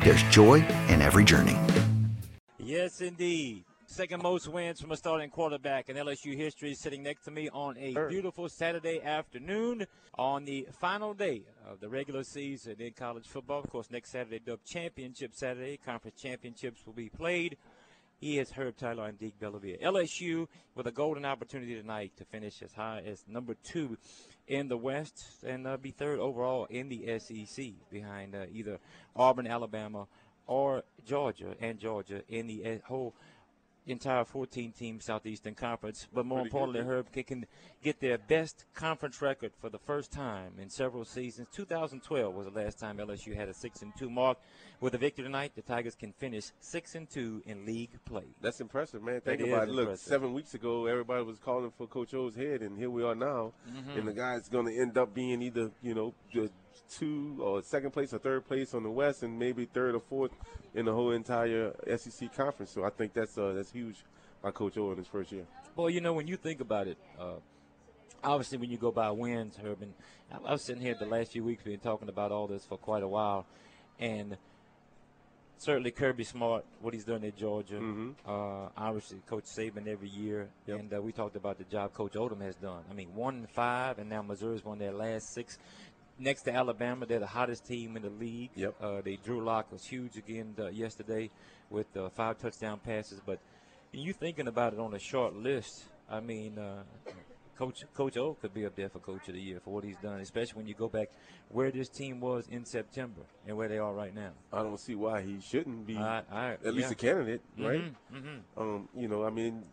there's joy in every journey. Yes, indeed. Second most wins from a starting quarterback in LSU history, sitting next to me on a beautiful Saturday afternoon on the final day of the regular season in college football. Of course, next Saturday, Dub Championship Saturday. Conference championships will be played. He is Herb Tyler. I'm Deke Bellavia. LSU with a golden opportunity tonight to finish as high as number two in the West and uh, be third overall in the SEC behind uh, either Auburn, Alabama, or Georgia and Georgia in the uh, whole entire 14 team Southeastern Conference. But more Pretty importantly. Herb can- can get their best conference record for the first time in several seasons. 2012 was the last time LSU had a 6 and 2 mark. With a victory tonight, the Tigers can finish 6 and 2 in league play. That's impressive, man. Think It about it. Look, impressive. seven weeks ago, everybody was calling for Coach O's head, and here we are now. Mm-hmm. And the guy's going to end up being either, you know, the two or second place or third place on the West, and maybe third or fourth in the whole entire SEC conference. So I think that's uh, that's huge by Coach O in his first year. Well, you know, when you think about it, uh, obviously when you go by wins, Herb, and I was sitting here the last few weeks, been talking about all this for quite a while, and certainly Kirby Smart, what he's done at Georgia, Mhm. uh, obviously Coach Saban every year, Yep. and uh, we talked about the job Coach Odom has done. I mean, one and five, and now Missouri's won their last six. Next to Alabama, they're the hottest team in the league. Yep. Uh, they Drew Lock was huge again uh, yesterday with uh, five touchdown passes. But you thinking about it on a short list, I mean, uh, Coach Coach O could be up there for Coach of the Year for what he's done, especially when you go back where this team was in September and where they are right now. I don't see why he shouldn't be I, I, at least a candidate, right? Mm-hmm. Um, you know, I mean,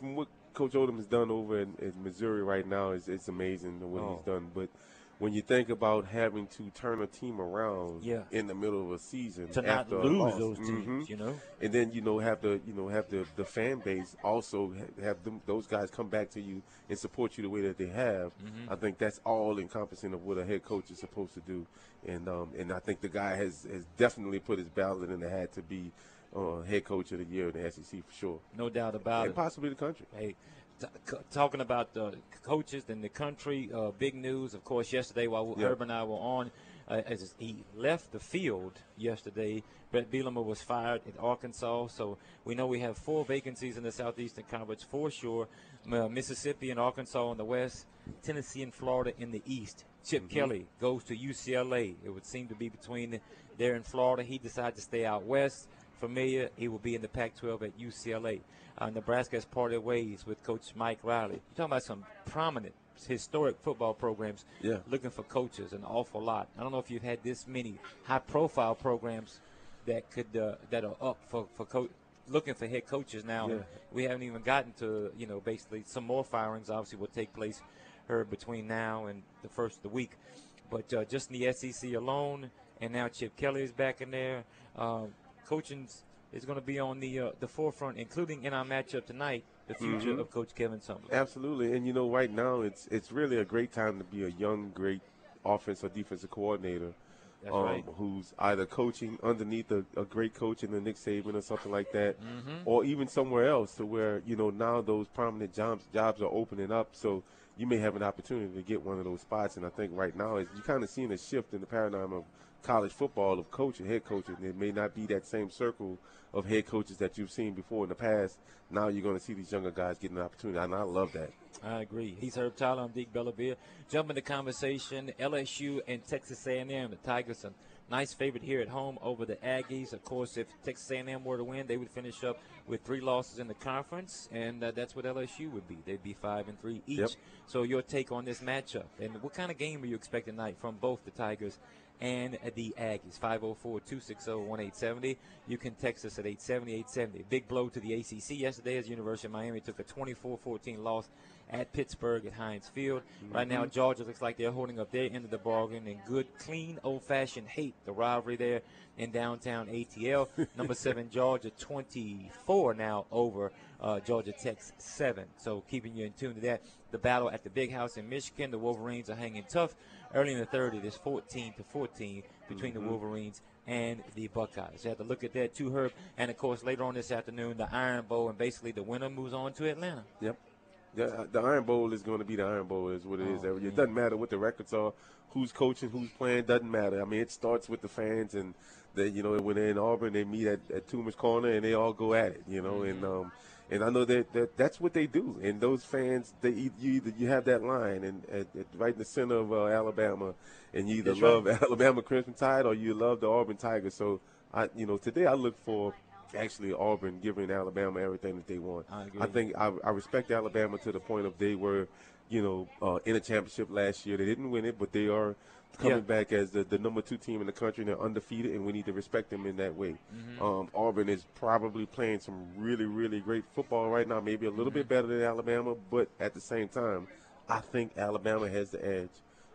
what Coach Odom has done over in, in Missouri right now is it's amazing what Oh. he's done. But when you think about having to turn a team around Yeah. in the middle of a season To not lose those teams, mhm, you know. and then you know have the you know have the the fan base also have them those guys come back to you and support you the way that they have. Mm-hmm. I think that's all encompassing of what a head coach is supposed to do, and um, and I think the guy has has definitely put his ballot in the hat to be uh, head coach of the year in the SEC for sure, No doubt about and it. possibly the country. Hey, t- c- talking about the coaches in the country, uh, big news, of course, yesterday while Yeah. Herb and I were on, uh, as he left the field yesterday, Brett Bielema was fired at Arkansas. So we know we have four vacancies in the Southeastern Conference for sure uh, Mississippi and Arkansas in the West, Tennessee and Florida in the East. Chip Kelly goes to UCLA. It would seem to be between there in Florida. He decided to stay out west. Familiar, he will be in the Pac-12 at UCLA. Uh, Nebraska has parted ways with Coach Mike Riley. You're talking about some prominent, historic football programs Yeah. looking for coaches, an awful lot. I don't know if you've had this many high-profile programs that could uh, that are up for for co- looking for head coaches now. Yeah. We haven't even gotten to you know basically some more firings. Obviously, will take place here between now and the first of the week. But uh, just in the SEC alone, and now Chip Kelly is back in there. Uh, coaching is going to be on the uh, the forefront, including in our matchup tonight, the future Mhm. of Coach Kevin Sumlin. Absolutely, and you know, right now it's it's really a great time to be a young, great offense or defensive coordinator. Um, right. Who's either coaching underneath a, a great coach in the Nick Saban or something like that, Mm-hmm. or even somewhere else to where you know now those prominent jobs jobs are opening up. So you may have an opportunity to get one of those spots. And I think right now is you're kind of seeing a shift in the paradigm of college football of coaching, head coaching. It may not be that same circle of head coaches that you've seen before in the past. Now you're going to see these younger guys getting an opportunity, and I love that. I agree. He's Herb Tyler. I'm Deke Bellavia. Jump in the conversation. LSU and Texas A&M. The Tigers are nice favorite here at home over the Aggies. Of course, if Texas A&M were to win, they would finish up with three losses in the conference, and uh, that's what LSU would be. They'd be five and three each. Yep. So your take on this matchup, and what kind of game are you expecting tonight from both the Tigers and the Aggies. 504-260-1870. You can text us at 870-870. Big blow to the ACC yesterday as University of Miami took a 24-14 loss at Pittsburgh at Heinz Field. Mm-hmm. Right now, Georgia looks like they're holding up their end of the bargain in good, clean, old-fashioned hate. The rivalry there in downtown ATL. Number seven, Georgia 24 now over uh, Georgia Tech's seven. So keeping you in tune to that. The battle at the Big House in Michigan. The Wolverines are hanging tough. Early in the third, it is 14 to 14 between mm-hmm. the Wolverines and the Buckeyes. You have to look at that too, Herb. And of course, later on this afternoon, the Iron Bowl, and basically the winner moves on to Atlanta. Yep. The, the Iron Bowl is going to be the Iron Bowl, is what it oh, is. It doesn't matter what the records are, who's coaching, who's playing, doesn't matter. I mean, it starts with the fans, and they, you know, when they're in Auburn, they meet at, at Toomer's Corner, and they all go at it, you know, mm-hmm. and um, and I know that, that that's what they do. And those fans, they you either you have that line and at, at right in the center of uh, Alabama, and you either that's love right. Alabama Crimson Tide or you love the Auburn Tigers. So I, you know, today I look for actually Auburn giving Alabama everything that they want. I, I think I, I, respect Alabama to the point of they were, you know, uh, in a championship last year. They didn't win it, but they are coming yeah. back as the, the number two team in the country, and they're undefeated, and we need to respect them in that way. Mm-hmm. Um, Auburn is probably playing some really, really great football right now, maybe a little mm-hmm. bit better than Alabama, but at the same time, I think Alabama has the edge,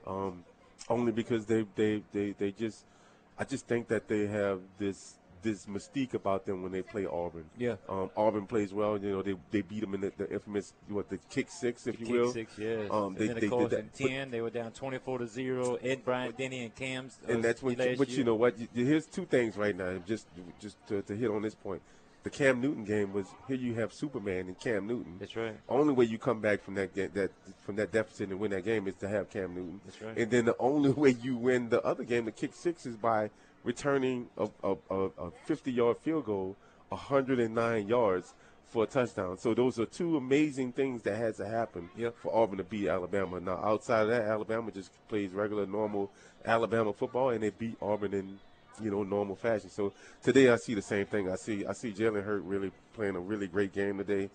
um, only because they, they, they, they just, I just think that they have this this mystique about them when they play Auburn. Yeah. Um, Auburn plays well. You know, they, they beat them in the, the infamous what the kick six, if the you will. Kick six, yes. Um, they, and then, of course, in ten, they were down twenty four to zero. Ed Bryant, Denny, and Cam's. And that's when. You, but you know what? You, here's two things right now. Just just to, to hit on this point. The Cam Newton game was here. You have Superman and Cam Newton. That's right. Only way you come back from that that from that deficit and win that game is to have Cam Newton. That's right. And then the only way you win the other game, the kick six, is by returning a, a, a 50 yard field goal 109 yards for a touchdown. So those are two amazing things that has to happen for Auburn to beat Alabama. Now outside of that, Alabama just plays regular, normal Alabama football, and they beat Auburn in you know normal fashion. So today I see the same thing. I see I see Jalen Hurts really playing a really great game today.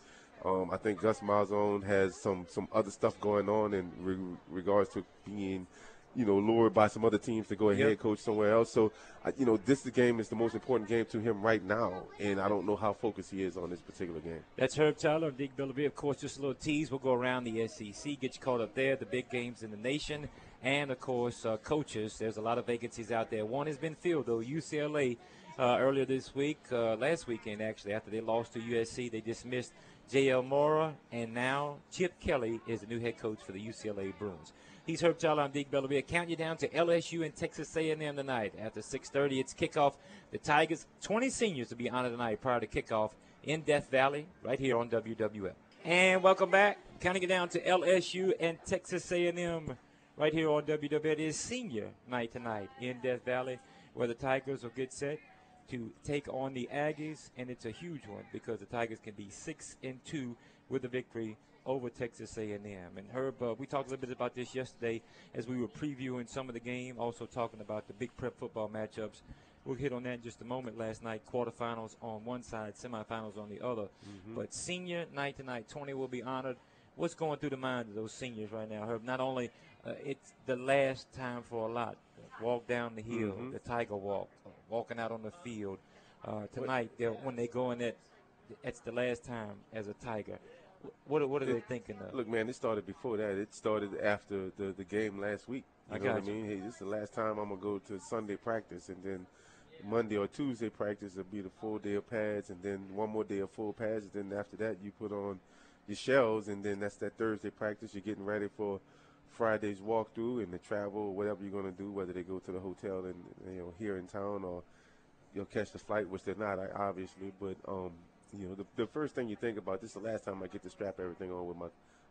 Um, I think Gus Malzahn has some some other stuff going on in re- regards to being you know, lured by some other teams to go ahead yep. coach somewhere else. So, you know, this game is the most important game to him right now, and I don't know how focused he is on this particular game. That's Herb Tyler and Deke Bellavia. Of course, just a little tease. We'll go around the SEC, get you caught up there, the big games in the nation, and, of course, uh, coaches. There's a lot of vacancies out there. One has been filled, though. UCLA uh, earlier this week, uh, last weekend, actually, after they lost to USC, they dismissed J.L. Mora, and now Chip Kelly is the new head coach for the UCLA Bruins. He's Herb Tyler. I'm Deke Bellavia. Count you down to LSU and Texas A&M tonight. After 6:30, it's kickoff. The Tigers, 20 seniors to be honored tonight prior to kickoff in Death Valley, right here on WWL. And welcome back. Counting it down to LSU and Texas A&M, right here on WWL. It is senior night tonight in Death Valley, where the Tigers will get set to take on the Aggies, and it's a huge one because the Tigers can be six and two with a victory over Texas A&M. And Herb, uh, we talked a little bit about this yesterday as we were previewing some of the game, also talking about the big prep football matchups. We'll hit on that in just a moment. Last night, quarterfinals on one side, semifinals on the other. Mm-hmm. But senior night tonight, 20 will be honored. What's going through the minds of those seniors right now, Herb? Not only uh, it's the last time for a lot. Walk down the hill, mm-hmm. the Tiger Walk, walking out on the field. Uh, tonight, when they go in that, it's the last time as a Tiger. What what are they thinking of? Look, man, it started before that. It started after the the game last week. You I know what you. I mean? Hey, this is the last time I'm gonna go to Sunday practice, and then Monday or Tuesday practice will be the full day of pads, and then one more day of full pads. And then after that, you put on your shells, and then that's that Thursday practice. You're getting ready for Friday's walkthrough and the travel, whatever you're gonna do, whether they go to the hotel and you know here in town or you'll catch the flight, which they're not obviously, but um, you know, the, the first thing you think about this is the last time I get to strap everything on with my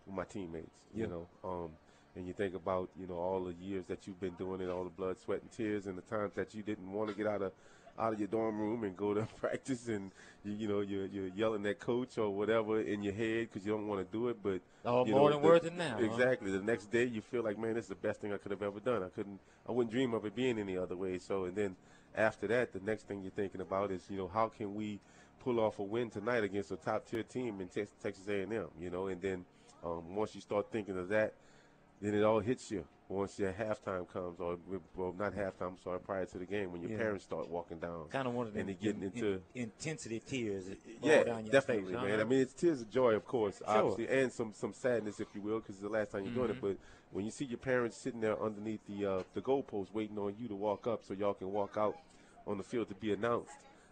with my teammates. You know, um, and you think about you know all the years that you've been doing it, all the blood, sweat, and tears, and the times that you didn't want to get out of out of your dorm room and go to practice and you, you know you're, you're yelling at coach or whatever in your head because you don't want to do it but oh more know, than the, worth it now exactly huh? the next day you feel like man this is the best thing i could have ever done i couldn't i wouldn't dream of it being any other way so and then after that the next thing you're thinking about is you know how can we pull off a win tonight against a top tier team in texas a&m you know and then um, once you start thinking of that then it all hits you once your halftime comes, or well, not halftime. Sorry, prior to the game, when your yeah. parents start walking down, kind of one of them, and getting into in, intensity tears. yeah, definitely, face, man. Huh? I mean, it's tears of joy, of course, sure. obviously, and some some sadness, if you will, because it's the last time you're mm-hmm. doing it. But when you see your parents sitting there underneath the uh, the goalpost, waiting on you to walk up, so y'all can walk out on the field to be announced.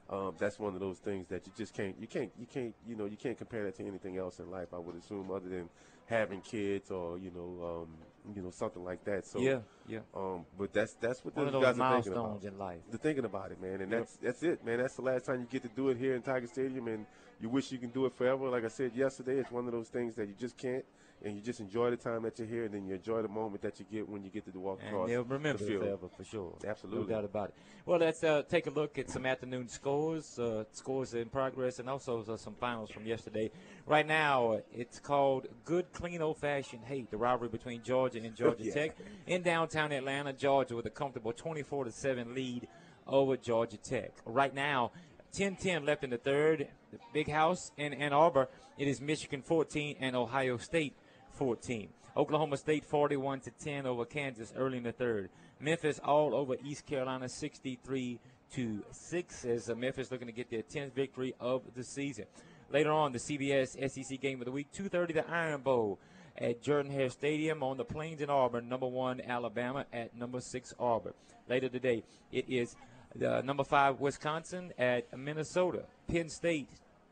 Um, that's one of those things that you just can't, you can't, you can't, you know, you can't compare that to anything else in life. I would assume, other than having kids or you know, um, you know, something like that. So yeah, yeah. Um, but that's that's what One those guys are thinking about. in life. They're thinking about it, man, and that's that's it, man. That's the last time you get to do it here in Tiger Stadium, and you wish you can do it forever. Like I said yesterday, it's one of those things that you just can't and you just enjoy the time that you're here, and then you enjoy the moment that you get when you get to walk and across. they'll remember the forever for sure. Absolutely, no doubt about it. Well, let's uh, take a look at some afternoon scores, uh, scores in progress, and also uh, some finals from yesterday. Right now, it's called Good Clean Old Fashioned Hate, the rivalry between Georgia and Georgia yeah. Tech in downtown Atlanta. Georgia with a comfortable 24 to seven lead over Georgia Tech. Right now. 10-10 left in the third. The big house in Ann Arbor. It is Michigan 14 and Ohio State 14. Oklahoma State 41 to 10 over Kansas early in the third. Memphis all over East Carolina 63 to 6 as uh, Memphis looking to get their 10th victory of the season. Later on, the CBS SEC game of the week, 2:30 the Iron Bowl at Jordan Hare Stadium on the Plains in Auburn, number one Alabama at number six Auburn. Later today, it is the number five Wisconsin at Minnesota. Penn State,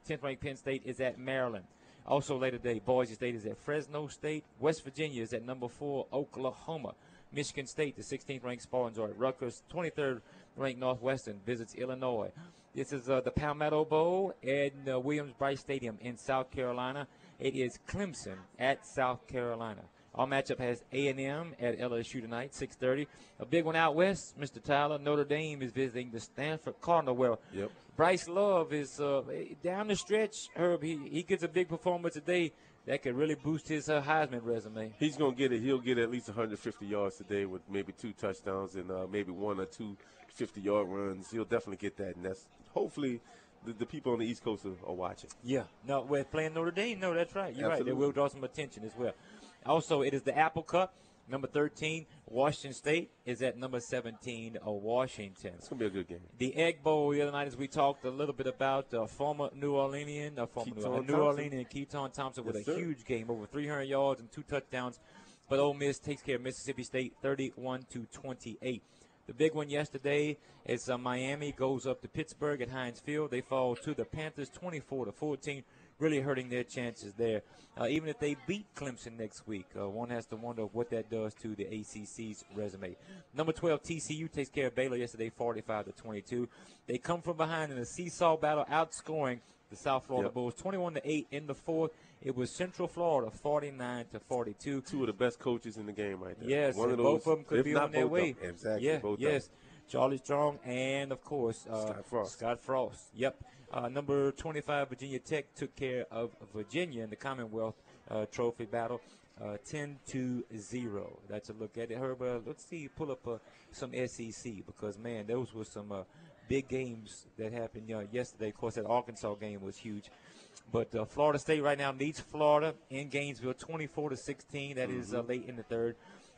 10th ranked Penn State is at Maryland. Also later today, Boise State is at Fresno State. West Virginia is at number four, Oklahoma. Michigan State, the 16th ranked Spartans, are at Rutgers. 23rd ranked Northwestern visits Illinois. This is uh, the Palmetto Bowl at uh, Williams-Brice Stadium in South Carolina. It is Clemson at South Carolina. Our matchup has A&M at LSU tonight, 6:30. A big one out west, Mr. Tyler. Notre Dame is visiting the Stanford Cardinal. Well, yep. Bryce Love is uh, down the stretch. Herb, he, he gets a big performance today. That could really boost his uh, Heisman resume. He's going to get it. He'll get at least 150 yards today with maybe two touchdowns and uh, maybe one or two 50-yard runs. He'll definitely get that, and that's hopefully the, the people on the East Coast are, are, watching. Yeah, no, we're playing Notre Dame. No, that's right. You're Absolutely. right. They will draw some attention as well. Also, it is the Apple Cup. Number 13, Washington State is at number 17, uh, Washington. It's going to be a good game. The Egg Bowl the other night, as we talked a little bit about, uh, former New Orleanian, uh, former New, uh, New Orleanian Keytaon Thompson yes, with a sir. huge game, over 300 yards and two touchdowns. But Ole Miss takes care of Mississippi State 31 to 28. The big one yesterday is uh, Miami goes up to Pittsburgh at Heinz Field. They fall to the Panthers 24 to 14 really hurting their chances there. Uh, even if they beat Clemson next week, uh, one has to wonder what that does to the ACC's resume. Number 12, TCU takes care of Baylor yesterday, 45 to 22. They come from behind in a seesaw battle, outscoring the South Florida yep. Bulls 21 to 8 in the fourth. It was Central Florida 49 to 42. Two of the best coaches in the game right there. Yes, One of those, both of them could be on their way. Exactly. Yeah, both yes. Charlie Strong and of course uh, Scott Frost. Scott Frost. Yep. Uh, number 25, Virginia Tech took care of Virginia in the Commonwealth uh, Trophy battle. Uh, 10 to 0. That's a look at it. Herb, uh, let's see, pull up uh, some SEC because, man, those were some uh, big games that happened yesterday. Of course, that Arkansas game was huge. But Florida State right now needs Florida in Gainesville, 24 to 16. That mm-hmm. is late in the third.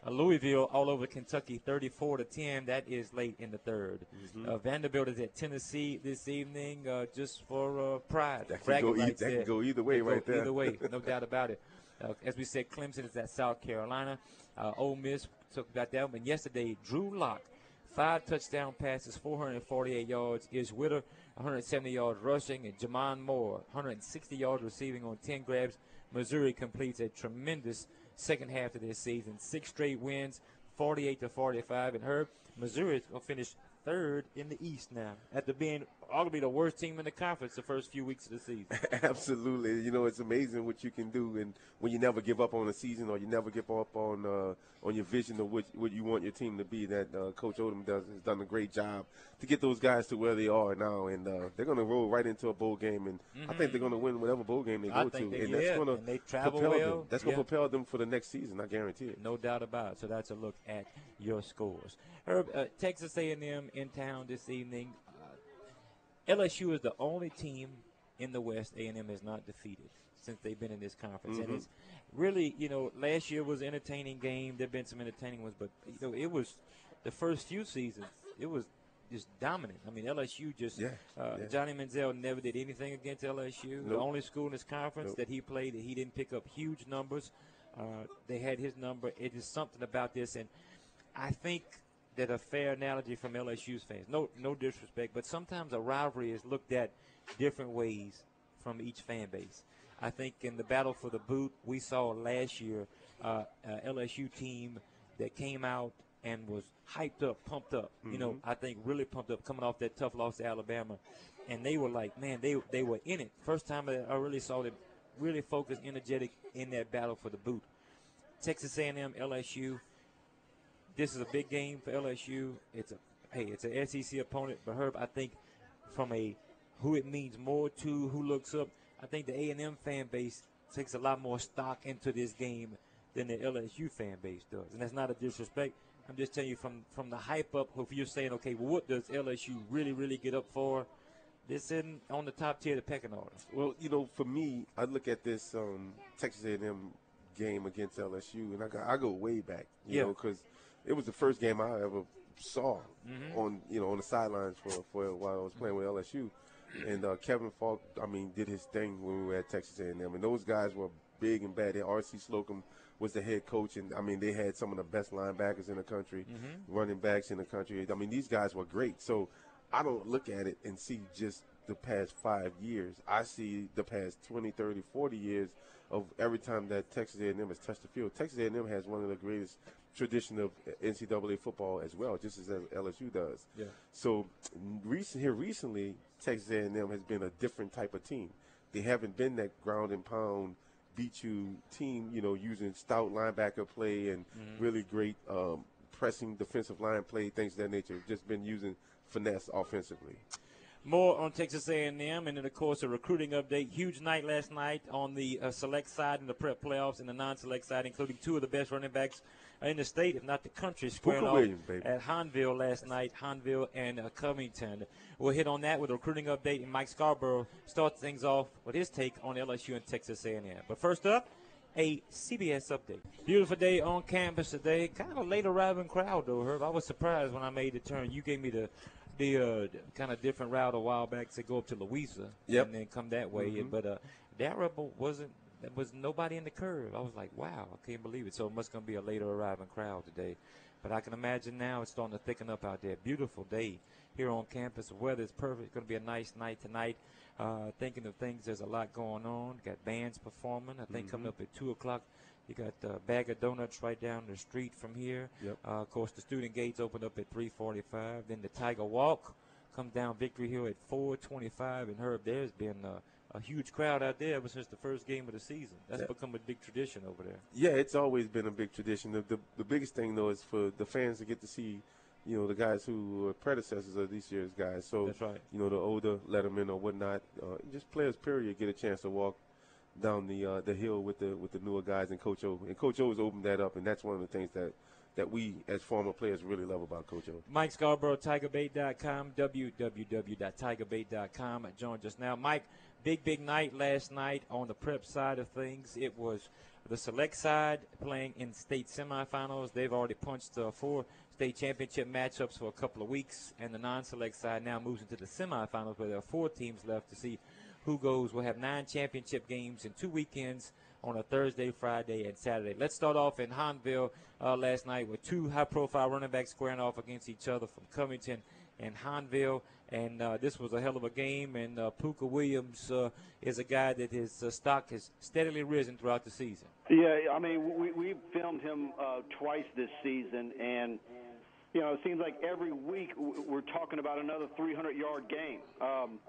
Louisville all over Kentucky, 34 to 10. That is late in the 3rd mm-hmm. uh, Vanderbilt is at Tennessee this evening, uh, just for uh, pride. That can, go, e- that can go either way, right there. Either way, no doubt about it. Uh, as we said, Clemson is at South Carolina. Uh, Ole Miss took about that one. Yesterday, Drew Lock, five touchdown passes, 448 yards. Ish Witter, 170 yards rushing, and J'Mon Moore, 160 yards receiving on 10 grabs. Missouri completes a tremendous second half of this season. Six straight wins, 48 to 45. And her Missouri will finish third in the East now, after being arguably the worst team in the conference the first few weeks of the season. Absolutely, you know it's amazing what you can do, and when you never give up on a season or you never give up on uh, on your vision of what what you want your team to be. That uh, Coach Odom does has done a great job to get those guys to where they are now, and uh, they're going to roll right into a bowl game, and mm-hmm. I think they're going to win whatever bowl game they go to, they, and that's going to propel well. them. That's going to yeah. propel them for the next season. I guarantee it. No doubt about it. So that's a look at your scores. Herb, uh, Texas A&M in town this evening. Uh, LSU is the only team in the West A&M has not defeated since they've been in this conference, mm-hmm. and it's really, you know, last year was an entertaining game. There've been some entertaining ones, but you know, it was the first few seasons. It was just dominant. I mean, LSU just yeah, uh, yeah. Johnny Manziel never did anything against LSU. Nope. The only school in this conference nope. that he played that he didn't pick up huge numbers. Uh, they had his number. It is something about this, and I think that a fair analogy from LSU's fans. No, no disrespect, but sometimes a rivalry is looked at different ways from each fan base. I think in the battle for the boot, we saw last year uh, LSU team that came out and was hyped up, pumped up. Mm-hmm. You know, mm-hmm. I think really pumped up coming off that tough loss to Alabama, and they were like, man, they they were in it. First time I really saw them really focused, energetic in that battle for the boot. Texas A&M, LSU. This is a big game for LSU. It's a hey, it's an SEC opponent, but Herb, I think from a who it means more to, who looks up. I think the A&M fan base takes a lot more stock into this game than the LSU fan base does, and that's not a disrespect. I'm just telling you from from the hype up. If you're saying, okay, well, what does LSU really, really get up for? This isn't on the top tier of the pecking order. Well, you know, for me, I look at this um, Texas A&M game against LSU, and I go, I go way back, you yeah. know, because it was the first game I ever saw mm-hmm. on, you know, on the sidelines for for while I was playing with LSU, and uh, Kevin Faulk, I mean, did his thing when we were at Texas A&M, and those guys were big and bad. R.C. Slocum was the head coach, and I mean they had some of the best linebackers in the country, mm-hmm. running backs in the country. I mean these guys were great. So I don't look at it and see just the past five years. I see the past 20, 30, 40 years of every time that Texas A&M has touched the field. Texas A&M has one of the greatest tradition of NCAA football as well, just as LSU does. Yeah. So recent here recently, Texas A&M has been a different type of team. They haven't been that ground and pound beat you team, you know, using stout linebacker play and mm-hmm. really great um, pressing defensive line play, things of that nature. Just been using finesse offensively. More on Texas A&M, and then of course a recruiting update. Huge night last night on the uh, select side in the prep playoffs and the non-select side, including two of the best running backs in the state, if not the country, squaring off at Hahnville last night. Hahnville and uh, Covington. We'll hit on that with a recruiting update, and Mike Scarborough starts things off with his take on LSU and Texas A&M. But first up, a CBS update. Beautiful day on campus today. Kind of a late arriving crowd, though, Herb. I was surprised when I made the turn. You gave me the the uh, kind of different route a while back to go up to Louisa yep. and then come that way. Mm-hmm. But uh, that rebel wasn't there was nobody in the curve. I was like, wow, I can't believe it. So it must gonna be a later arriving crowd today. But I can imagine now it's starting to thicken up out there. Beautiful day here on campus. The weather is perfect. It's going to be a nice night tonight. Uh, thinking of things, there's a lot going on. Got bands performing. I think mm-hmm. coming up at 2 o'clock. You got a bag of donuts right down the street from here. Yep. Uh, of course, the student gates open up at 3:45. Then the Tiger Walk comes down Victory Hill at 4:25. And Herb, there's been uh, a huge crowd out there ever since the first game of the season. That's yeah. become a big tradition over there. Yeah, it's always been a big tradition. The, the, the biggest thing though is for the fans to get to see, you know, the guys who were predecessors of this year's guys. So that's right. You know, the older Letterman or whatnot, uh, just players period get a chance to walk down the uh, the hill with the with the newer guys and Coach O. And Coach O has opened that up, and that's one of the things that that we as former players really love about Coach O. Mike Scarborough, TigerBait.com, www.tigerbait.com joined just now. Mike, big, big night last night on the prep side of things. It was the select side playing in state semifinals. They've already punched uh, four state championship matchups for a couple of weeks, and the non-select side now moves into the semifinals where there are four teams left to see who goes. We'll have nine championship games in two weekends on a Thursday, Friday, and Saturday. Let's start off in Hahnville uh, last night with two high-profile running backs squaring off against each other from Covington and Hahnville and uh, this was a hell of a game. And uh, Pooka Williams uh, is a guy that his uh, stock has steadily risen throughout the season. Yeah, I mean, we we filmed him uh, twice this season, and you know, it seems like every week we're talking about another 300-yard game. Um,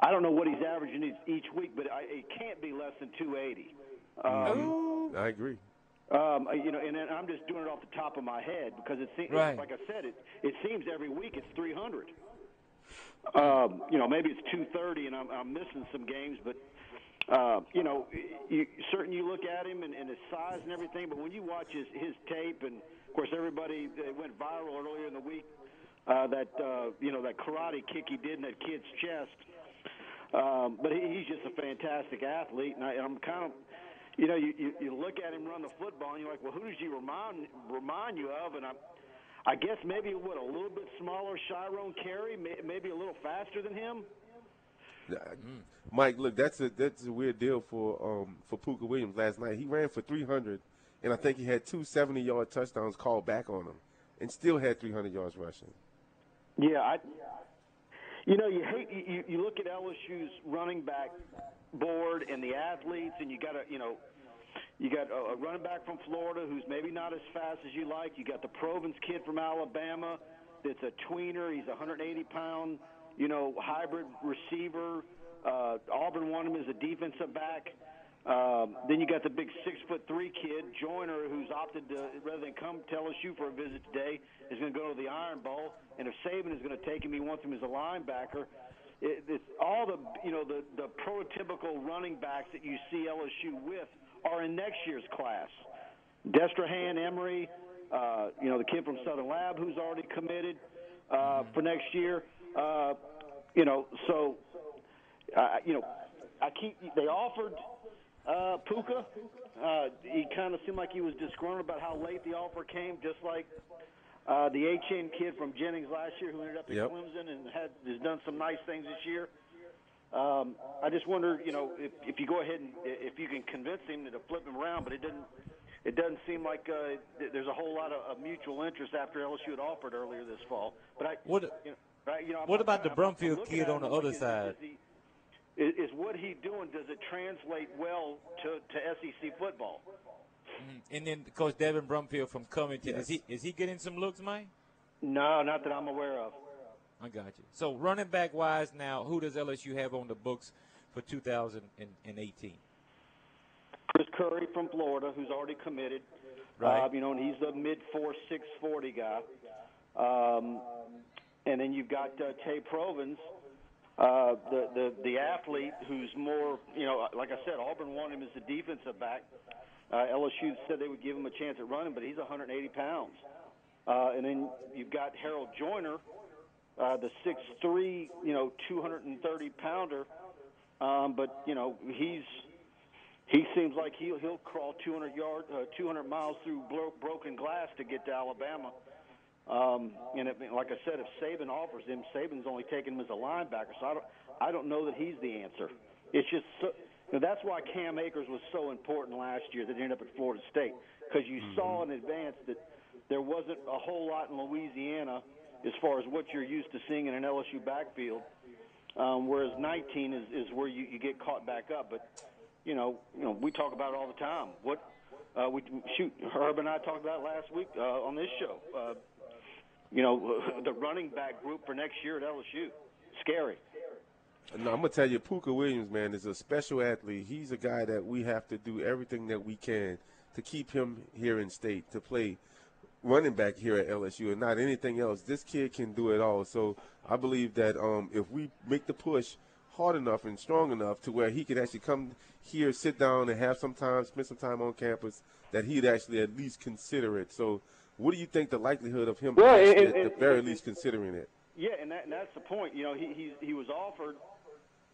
I don't know what he's averaging each week, but I, it can't be less than 280. Um, I agree. Um, you know, and then I'm just doing it off the top of my head because it seems, right. like I said, it it seems every week it's 300. Um, you know, maybe it's 230, and I'm, I'm missing some games, but uh, you know, you, certain you look at him and, and his size and everything, but when you watch his his tape, and of course everybody it went viral earlier in the week uh, that uh, you know that karate kick he did in that kid's chest. Um, but he, he's just a fantastic athlete, and I, I'm kind of you know, you, you, you look at him run the football, and you're like, well, who does he remind remind you of? And I, I guess maybe what a little bit smaller, Chiron Carey, maybe a little faster than him. Mike, look, that's a that's a weird deal for um for Pooka Williams last night. He ran for 300, and I think he had two 70-yard touchdowns called back on him, and still had 300 yards rushing. Yeah, I. You know, you hate you, you look at LSU's running back board and the athletes, and you got to, you know, you got a, running back from Florida who's maybe not as fast as you like. You got the Provence kid from Alabama that's a tweener. He's a 180 pound, you know, hybrid receiver. Uh, Auburn wanted him as a defensive back. Um, then you got the big six foot three kid Joyner, who's opted to rather than come to LSU for a visit today, is going to go to the Iron Bowl. And if Saban is going to take him, he wants him as a linebacker it, it's all the you know the the prototypical running backs that you see LSU with are in next year's class. Destrehan, Emery, uh, you know the kid from Southern Lab who's already committed uh, for next year. Uh, you know, so uh, you know, I keep they offered uh, Pooka. Uh, he kind of seemed like he was disgruntled about how late the offer came, just like uh, the Etienne kid from Jennings last year who ended up at yep. Clemson and had has done some nice things this year. Um, I just wonder, you know, if, if you go ahead and if you can convince him to flip him around, but it didn't. It doesn't seem like uh, there's a whole lot of, of mutual interest after LSU had offered earlier this fall. But I, what, you know, right, you know, what I'm, about I'm, the Brumfield I'm kid on the other like, side? Is, is, he, is, is what he doing? Does it translate well to, to SEC football? Mm-hmm. And then Coach Devin Brumfield from Covington, yes. is he is he getting some looks, Mike? No, not that I'm aware of. I got you. So running back wise, now who does LSU have on the books for 2018? Chris Curry from Florida, who's already committed. Right. Uh, you know, and he's a mid four six forty guy. Um, and then you've got uh, Tay Provence, uh, the the the athlete who's more, you know, like I said, Auburn wanted him as a defensive back. Uh, LSU said they would give him a chance at running, but he's 180 pounds. Uh, and then you've got Harold Joyner, uh, the 6'3", you know, 230 pounder. Um, but you know, he's he seems like he'll he'll crawl 200 yards, uh, 200 miles through bro- broken glass to get to Alabama. Um, and it, like I said, if Saban offers him, Saban's only taking him as a linebacker. So I don't I don't know that he's the answer. It's just so, you know, that's why Cam Akers was so important last year that he ended up at Florida State because you mm-hmm. saw in advance that there wasn't a whole lot in Louisiana as far as what you're used to seeing in an LSU backfield. Um, whereas 19 is, is where you, you get caught back up. But you know, you know, we talk about it all the time. What uh, we shoot, Herb and I talked about last week uh, on this show. Uh, you know, the running back group for next year at LSU, scary. No, I'm gonna tell you, Pooka Williams, man, is a special athlete. He's a guy that we have to do everything that we can to keep him here in state to play running back here at LSU and not anything else. This kid can do it all. So I believe that um, if we make the push hard enough and strong enough to where he could actually come here, sit down, and have some time, spend some time on campus, that he'd actually at least consider it. So, what do you think the likelihood of him well, and, and, at and, the very least considering it? Yeah, and, that, and that's the point. You know, he he, he was offered,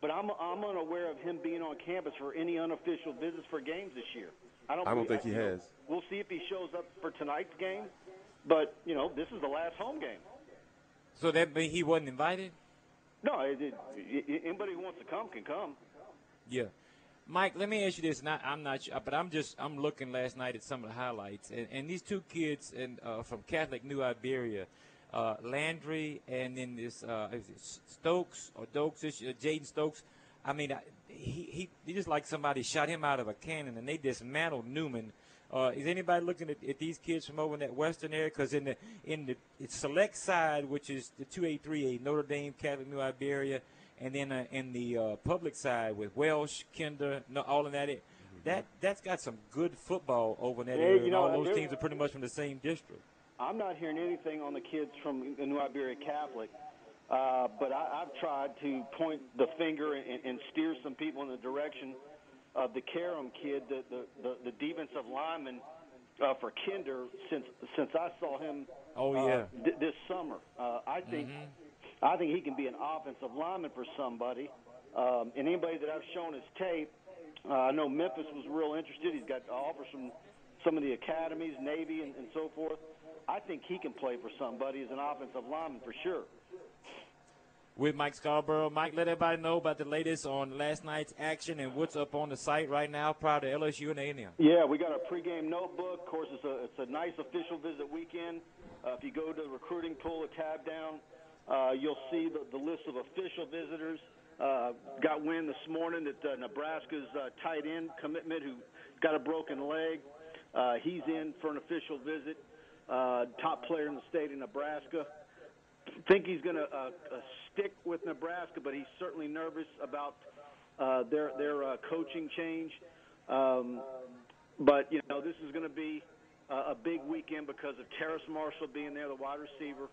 but I'm I'm unaware of him being on campus for any unofficial visits for games this year. I don't. I don't think he has. Know, we'll see if he shows up for tonight's game, but you know this is the last home game. So that means he wasn't invited. No, it, it, anybody who wants to come can come. Yeah, Mike. Let me ask you this. Not, I'm not sure, but I'm just I'm looking last night at some of the highlights, and, and these two kids and uh, from Catholic New Iberia. Uh, Landry and then this uh, Stokes or Dokes, uh, Jaden Stokes. I mean, he, he, he just like somebody shot him out of a cannon, and they dismantled Newman Uh, is anybody looking at, at, these kids from over in that western area? Because in the in the select side, which is the 2A3A, Notre Dame, Catholic New Iberia, and then uh, in the uh, public side with Welsh, Kinder, all in that. It, that that's got some good football over in that yeah, area. You know, and all those teams are pretty much from the same district. I'm not hearing anything on the kids from the New Iberia Catholic, uh, but I, I've tried to point the finger and, and steer some people in the direction of the Karam kid, the the, the, the defensive lineman uh, for Kinder, since since I saw him. Oh uh. Th- this summer, uh, I think mm-hmm. I think he can be an offensive lineman for somebody. Um, and anybody that I've shown his tape, uh, I know Memphis was real interested. He's got offers from some of the academies, Navy, and, and so forth. I think he can play for somebody as an offensive lineman for sure with Mike Scarborough. Mike, let everybody know about the latest on last night's action and what's up on the site right now prior to LSU and A&M. Yeah, we got our pregame notebook. Of course, it's a, it's a nice official visit weekend. Uh, if you go to the recruiting, pull a tab down, uh, you'll see the, the list of official visitors. Uh, got wind this morning that uh, Nebraska's uh, tight end commitment, who got a broken leg, uh, he's in for an official visit. Uh, top player in the state of Nebraska. Think he's going to uh, uh, stick with Nebraska, but he's certainly nervous about uh, their their uh, coaching change. Um, but you know, this is going to be uh, a big weekend because of Terrace Marshall being there, the wide receiver.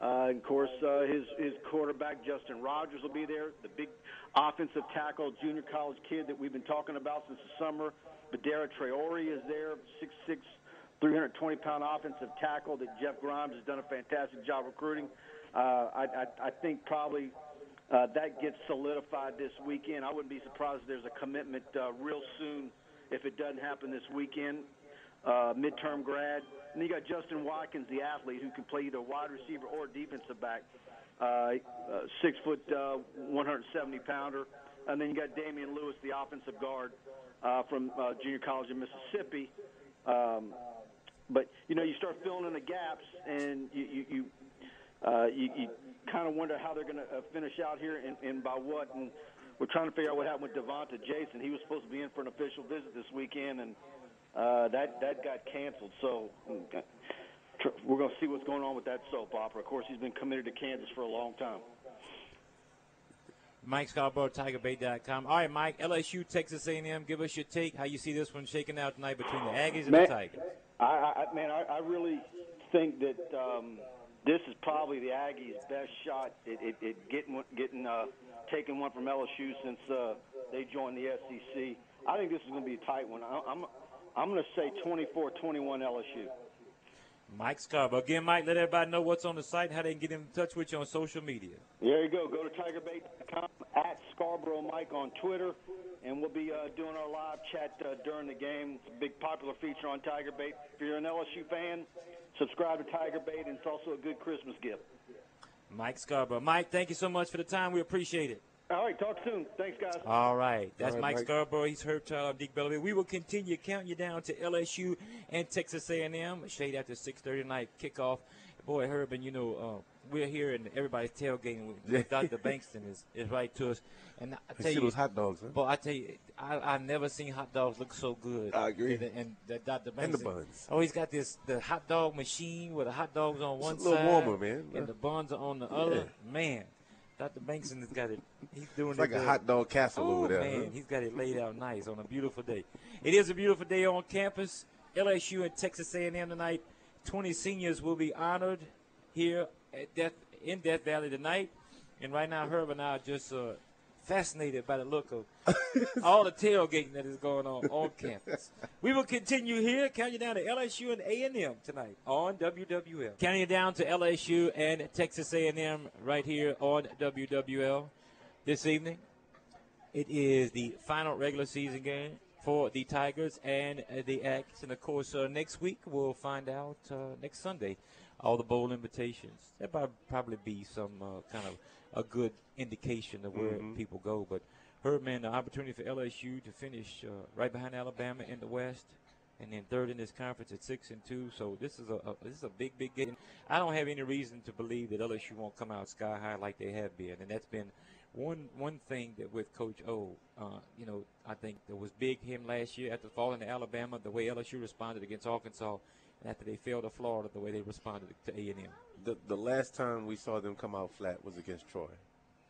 Uh, and of course, uh, his his quarterback Justin Rogers will be there. The big offensive tackle, junior college kid that we've been talking about since the summer. Badara Traore is there, six six, 320 pound offensive tackle that Jeff Grimes has done a fantastic job recruiting. Uh, I, I, I think probably uh, that gets solidified this weekend. I wouldn't be surprised if there's a commitment uh, real soon if it doesn't happen this weekend. Uh, midterm grad. And you got Justin Watkins, the athlete, who can play either wide receiver or defensive back. Uh, uh, six foot, uh, 170 pounder. And then you got Damien Lewis, the offensive guard uh, from uh, junior college in Mississippi. Um, but you know, you start filling in the gaps, and you you you, uh, you, you kind of wonder how they're going to uh, finish out here and, and by what. And we're trying to figure out what happened with Devonta Jason. He was supposed to be in for an official visit this weekend, and uh, that that got canceled. So we're going to see what's going on with that soap opera. Of course, he's been committed to Kansas for a long time. Mike Scarborough, TigerBait.com. All right, Mike, LSU, Texas A&M. Give us your take. How you see this one shaking out tonight between the Aggies and man, the Tigers? I, I man, I, I really think that um, this is probably the Aggies' best shot at, at, at getting getting uh, taking one from LSU since uh, they joined the SEC. I think this is going to be a tight one. I, I'm I'm going to say 24-21 LSU. Mike Scarborough. Again, Mike, let everybody know what's on the site and how they can get in touch with you on social media. There you go. Go to tigerbait.com, at Scarborough Mike on Twitter, and we'll be uh, doing our live chat uh, during the game. It's a big popular feature on Tiger Bait. If you're an LSU fan, subscribe to Tiger Bait, and it's also a good Christmas gift. Mike Scarborough. Mike, thank you so much for the time. We appreciate it. All right, talk soon. Thanks, guys. All right. That's All right, Mike, Mike, Scarborough. He's Herb Tyler, Deke Bellavia. We will continue counting you down to LSU and Texas A&M. Shade after 6.30 tonight kickoff. Boy, Herb, and you know, uh, we're here and everybody's tailgating. With Dr. Bankston is, is right to us. And I tell see you, those hot dogs, huh? Boy, I tell you, I I never seen hot dogs look so good. I agree. And, and the Dr. Bankston. And the buns. Oh, he's got this the hot dog machine with the hot dogs on one it's a little side, warmer, man. and the buns are on the other. Man, Dr. Bankston has got it. He's doing It's like a good. hot dog castle Oh, over there. man, huh? he's got it laid out nice on a beautiful day. It is a beautiful day on campus. LSU and Texas A&M tonight. 20 seniors will be honored here at Death in Death Valley tonight. And right now, Herb and I are just uh, fascinated by the look of all the tailgating that is going on on campus. We will continue here, counting down to LSU and A&M tonight on WWL. Counting down to LSU and Texas A&M right here on WWL this evening. It is the final regular season game for the Tigers and the Aggies. And of course, uh, next week we'll find out uh, next Sunday all the bowl invitations. There'll probably be some uh, kind of a good indication of where Mhm. people go. But Herb, man, the opportunity for LSU to finish uh, right behind Alabama in the West. And then third in this conference at six and two, so this is a, a this is a big, big game. I don't have any reason to believe that LSU won't come out sky high like they have been, and that's been one one thing that with Coach O, uh, you know, I think that was big him last year after falling to Alabama, the way LSU responded against Arkansas, and after they fell to Florida, the way they responded to A and M. The the last time we saw them come out flat was against Troy,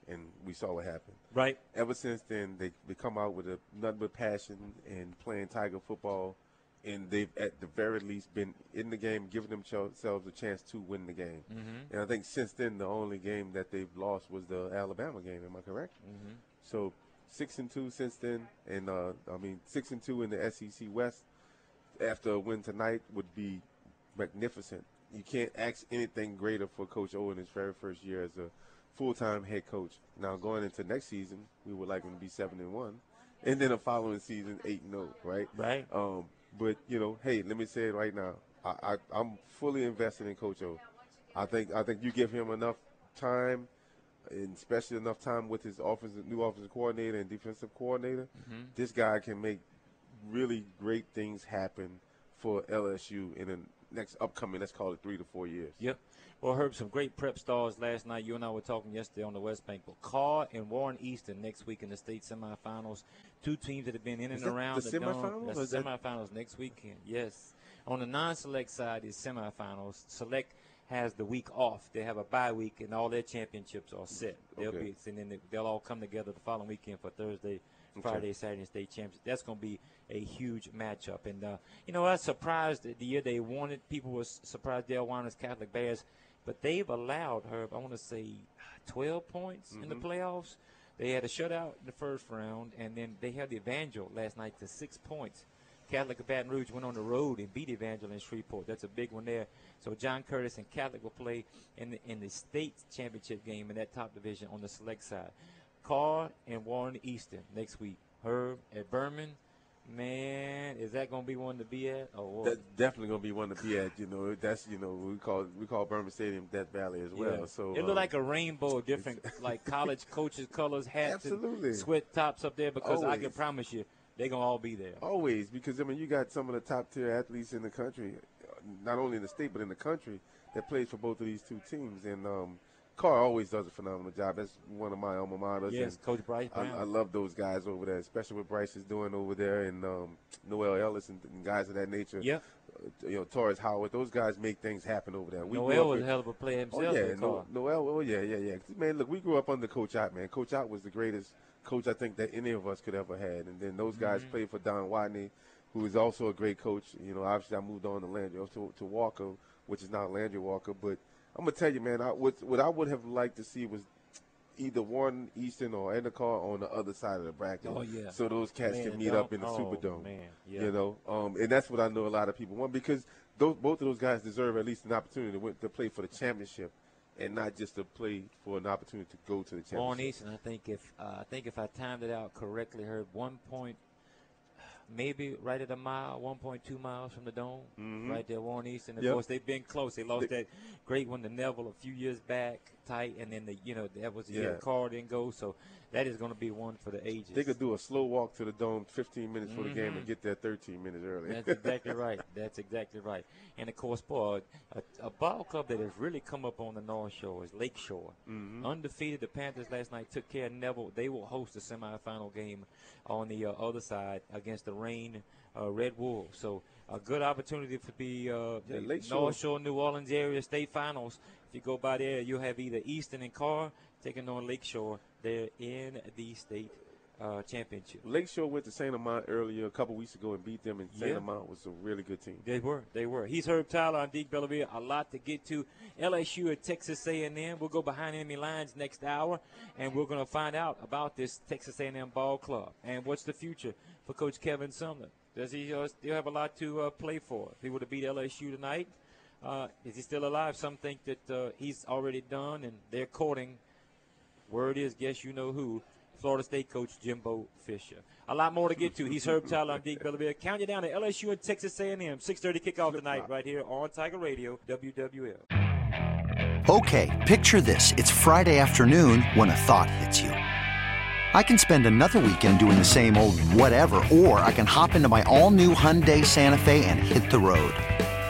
and we saw what happened. Right. Ever since then, they they come out with a nothing but passion and playing Tiger football, and they've at the very least been in the game, giving themselves a chance to win the game. Mm-hmm. And I think since then, the only game that they've lost was the Alabama game. Am I correct? Mm-hmm. So six and two since then, and uh, I mean six and two in the SEC West. After a win tonight would be magnificent. You can't ask anything greater for Coach O in his very first year as a full-time head coach. Now going into next season, we would like him to be seven and one, and then the following season eight and zero. Right. Right. Um, but you know, hey, let me say it right now. I, I I'm fully invested in Coach O. I think I think you give him enough time, and especially enough time with his offensive new offensive coordinator and defensive coordinator. Mm-hmm. This guy can make really great things happen for LSU in the next upcoming, let's call it three to four years. Yep. Well, Herb, some great prep stars last night. You and I were talking yesterday on the West Bank. But Karr and Warren Easton next week in the state semifinals. Two teams that have been in and around the the, dome. semifinals, is the semifinals next weekend. Yes. On the non-select side is semifinals. Select has the week off. They have a bye week, and all their championships are set. They'll Okay. be, and then they'll all come together the following weekend for Thursday, Friday, Saturday state championship. That's going to be a huge matchup. And uh, you know, I was surprised that the year they won it. People were surprised Dale Weiner's Catholic Bears, but they've allowed Herb. I want to say 12 points in the playoffs. They had a shutout in the first round, and then they had the Evangel last night to six points. Catholic of Baton Rouge went on the road and beat Evangel in Shreveport. That's a big one there. So John Curtis and Catholic will play in the in the state championship game in that top division on the select side. Karr and Warren Easton next week. Herb at Behrman. Man, is that going to be one to be at? Or what? That's definitely gonna be one to be at. You know, that's you know we call we call Behrman Stadium Death Valley as well. Yeah. So it uh, looked like a rainbow of different like college coaches' colors, hats, Absolutely. and sweat tops up there because I can promise you they're gonna all be there. Always, because I mean, you got some of the top tier athletes in the country, uh, not only in the state but in the country, that plays for both of these two teams. And um, Karr always does a phenomenal job. That's one of my alma maters. Yes, and Coach Bryce I. I love those guys over there, especially what Bryce is doing over there, and um, Noel Ellis and, and guys of that nature. Yep. Uh, you know, Torres Howard. Those guys make things happen over there. We Noel was a hell of a player himself. Oh yeah, no, Noel. Oh yeah, yeah, yeah. Man, look, we grew up under Coach Ott. Man, Coach Ott was the greatest coach I think that any of us could ever had. And then those guys Mm-hmm. played for Don Watney, who is also a great coach. You know, obviously I moved on to Landry to, to Walker, which is now Landry Walker. But I'm gonna tell you, man, I, what what I would have liked to see was either Warren Easton or Edna Karr on the other side of the bracket. Oh, yeah. So those cats Man, can meet up in the oh, Superdome. man, yeah. You know, um, and that's what I know a lot of people want because those both of those guys deserve at least an opportunity to, win, to play for the championship, and not just to play for an opportunity to go to the championship. Warren Easton, I think if uh, I think if I timed it out correctly, heard one point, maybe right at a mile, 1.2 miles from the dome, mm-hmm. right there, Warren Easton. Of Yep. course, they've been close. They lost They- that great one to Neville a few years back, tight, and then the you know that was the Yeah. Karr didn't go. So that is going to be one for the ages. They could do a slow walk to the dome 15 minutes for the game and get there 13 minutes early. That's exactly right. That's exactly right. And of course, boy, a, a ball club that has really come up on the North Shore is Lakeshore. Mm-hmm. Undefeated, the Panthers last night took care of Neville. They will host the semifinal game on the uh, other side against the Rain uh, Red Wolves. So a good opportunity for the, uh, Yeah, the North Shore, New Orleans area state finals. You go by there, you'll have either Easton and Karr taking on Lakeshore. They're in the state uh, championship. Lakeshore went to St. Amant earlier a couple weeks ago and beat them, and St. Yeah. Amant was a really good team. They were. They were. He's Herb Tyler. I'm Deke Bellavia. A lot to get to. LSU at Texas A&M. We'll go behind enemy lines next hour, and we're going to find out about this Texas A&M ball club and what's the future for Coach Kevin Sumlin. Does he uh, still have a lot to uh, play for? If he were to beat LSU tonight, uh, is he still alive? Some think that uh, he's already done, and they're courting. Word is, guess you know who. Florida State coach Jimbo Fisher. A lot more to get to. He's Herb Tyler. I'm Deke Bellavia. Count you down to LSU and Texas A&M. 6:30 kickoff tonight, right here on Tiger Radio, WWL. Okay, picture this. It's Friday afternoon when a thought hits you. I can spend another weekend doing the same old whatever, or I can hop into my all new Hyundai Santa Fe and hit the road.